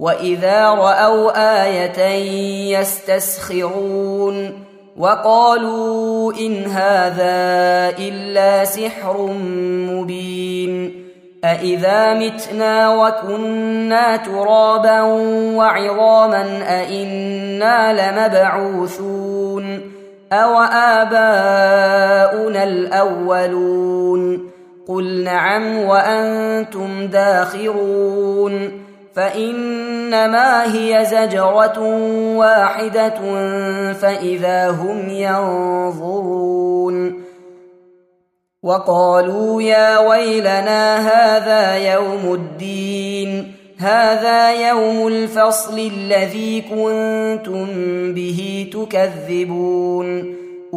واذا راوا إيه يستسخرون وقالوا ان هذا الا سحر مبين أإذا متنا وكنا ترابا وعظاما أإنا لمبعوثون أو آباؤنا الأولون قل نعم وأنتم داخرون فإنما هي زجرة واحدة فإذا هم ينظرون وقالوا يا ويلنا هذا يوم الدين هذا يوم الفصل الذي كنتم به تكذبون.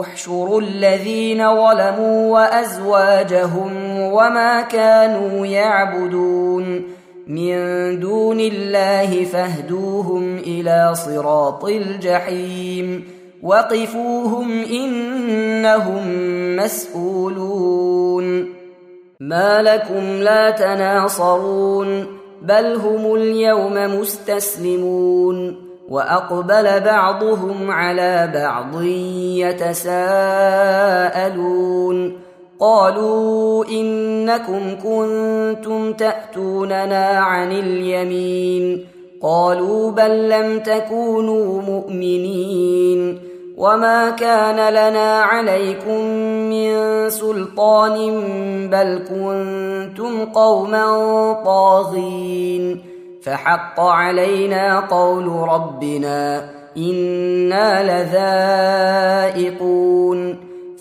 احشروا الذين ظلموا وأزواجهم وما كانوا يعبدون. من دون الله فاهدوهم إلى صراط الجحيم. وقفوهم إنهم مسئولون ما لكم لا تناصرون بل هم اليوم مستسلمون. وأقبل بعضهم على بعض يتساءلون. قالوا إنكم كنتم تأتوننا عن اليمين. قالوا بل لم تكونوا مؤمنين. وما كان لنا عليكم من سلطان بل كنتم قوما طاغين. فحق علينا قول ربنا إنا لذائقون.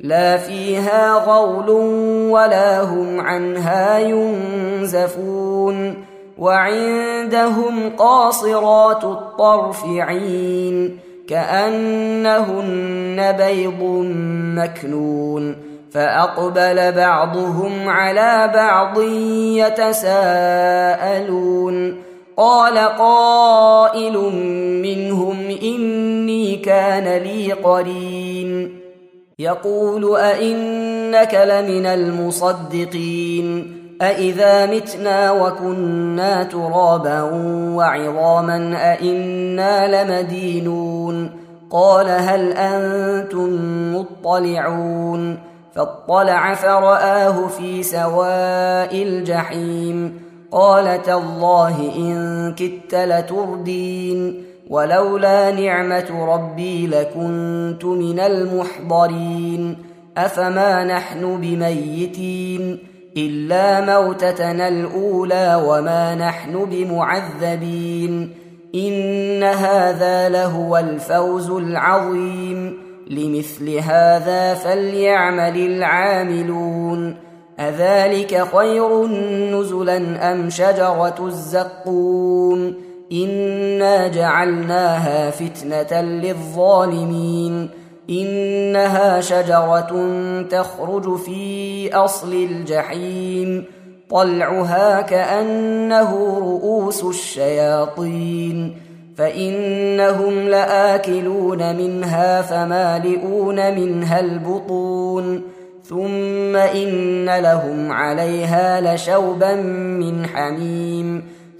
لا فيها غول ولا هم عنها ينزفون وعندهم قاصرات الطرف عين كأنهن بيض مكنون فأقبل بعضهم على بعض يتساءلون قال قائل منهم إني كان لي قرين يقول أئنك لمن المصدقين أإذا متنا وكنا ترابا وعظاما أئنا لمدينون قال هل أنتم مطلعون فاطلع فرآه في سواء الجحيم قال تالله إن كدت لتردين ولولا نعمة ربي لكنت من المحضرين. أفما نحن بميتين؟ إلا موتتنا الأولى وما نحن بمعذبين. إن هذا لهو الفوز العظيم. لمثل هذا فليعمل العاملون. أذلك خير نزلا أم شجرة الزقوم؟ إنا جعلناها فتنة للظالمين إنها شجرة تخرج في أصل الجحيم طلعها كأنه رؤوس الشياطين فإنهم لآكلون منها فمالئون منها البطون ثم إن لهم عليها لشوبا من حميم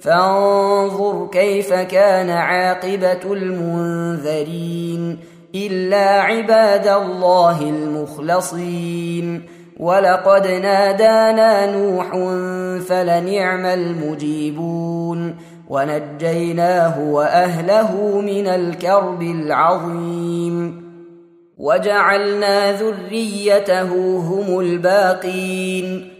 فانظر كيف كان عاقبة المنذرين إلا عباد الله المخلصين. ولقد نادانا نوح فلنعم المجيبون. ونجيناه وأهله من الكرب العظيم. وجعلنا ذريته هم الباقين.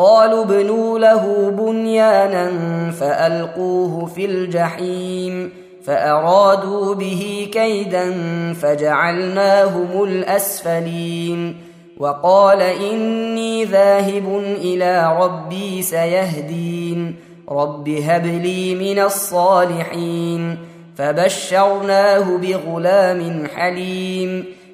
قالوا ابنوا له بنيانا فألقوه في الجحيم فأرادوا به كيدا فجعلناهم الأسفلين وقال إني ذاهب إلى ربي سيهدين رب هب لي من الصالحين فبشرناه بغلام حليم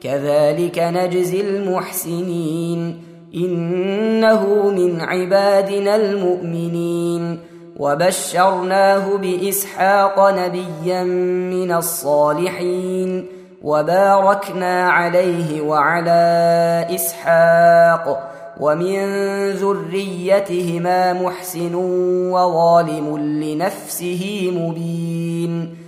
كذلك نجزي المحسنين. إنه من عبادنا المؤمنين. وبشرناه بإسحاق نبيا من الصالحين. وباركنا عليه وعلى إسحاق. ومن ذريتهما محسن وظالم لنفسه مبين.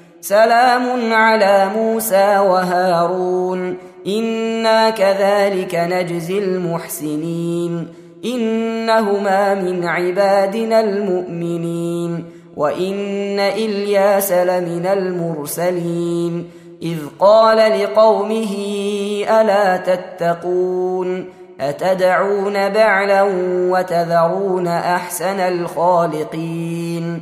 سلام على موسى وهارون. إنا كذلك نجزي المحسنين. إنهما من عبادنا المؤمنين. وإن إلياس لمن المرسلين. إذ قال لقومه ألا تتقون؟ أتدعون بعلا وتذرون أحسن الخالقين؟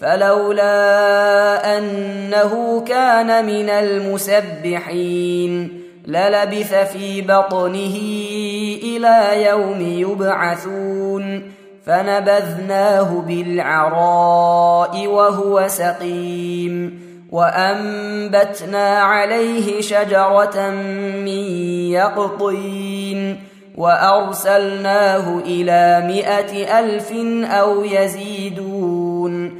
فلولا أنه كان من المسبحين للبث في بطنه إلى يوم يبعثون فنبذناه بالعراء وهو سقيم وأنبتنا عليه شجرة من يقطين وأرسلناه إلى مائه ألف أو يزيدون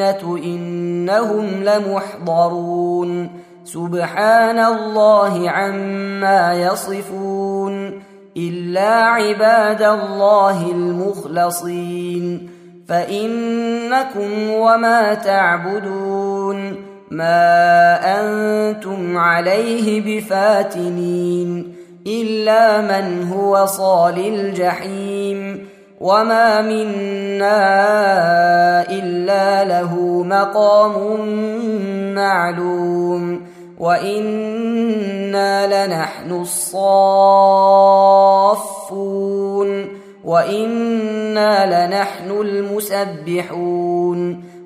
الجنة إنهم لمحضرون. سبحان الله عما يصفون. إلا عباد الله المخلصين. فإنكم وما تعبدون. ما أنتم عليه بفاتنين. إلا من هو صال الجحيم. وما منا الا له مقام معلوم وأنا لنحن الصافون وأنا لنحن المسبحون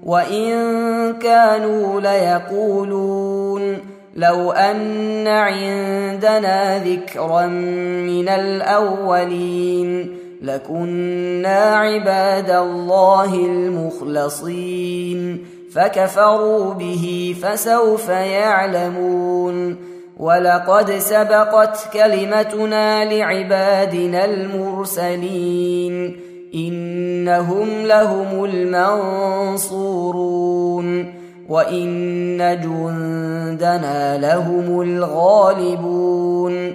وان كانوا ليقولون لو ان عندنا ذكرا من الاولين لكنا عباد الله المخلصين فكفروا به فسوف يعلمون ولقد سبقت كلمتنا لعبادنا المرسلين انهم لهم المنصورون وان جندنا لهم الغالبون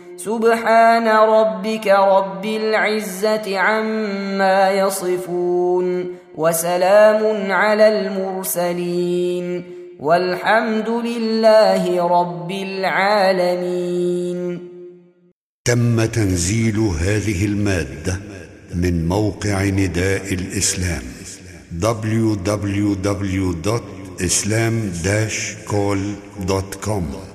سبحان ربك رب العزة عما يصفون وسلام على المرسلين والحمد لله رب العالمين. تم تنزيل هذه المادة من موقع نداء الإسلام www.islam-call.com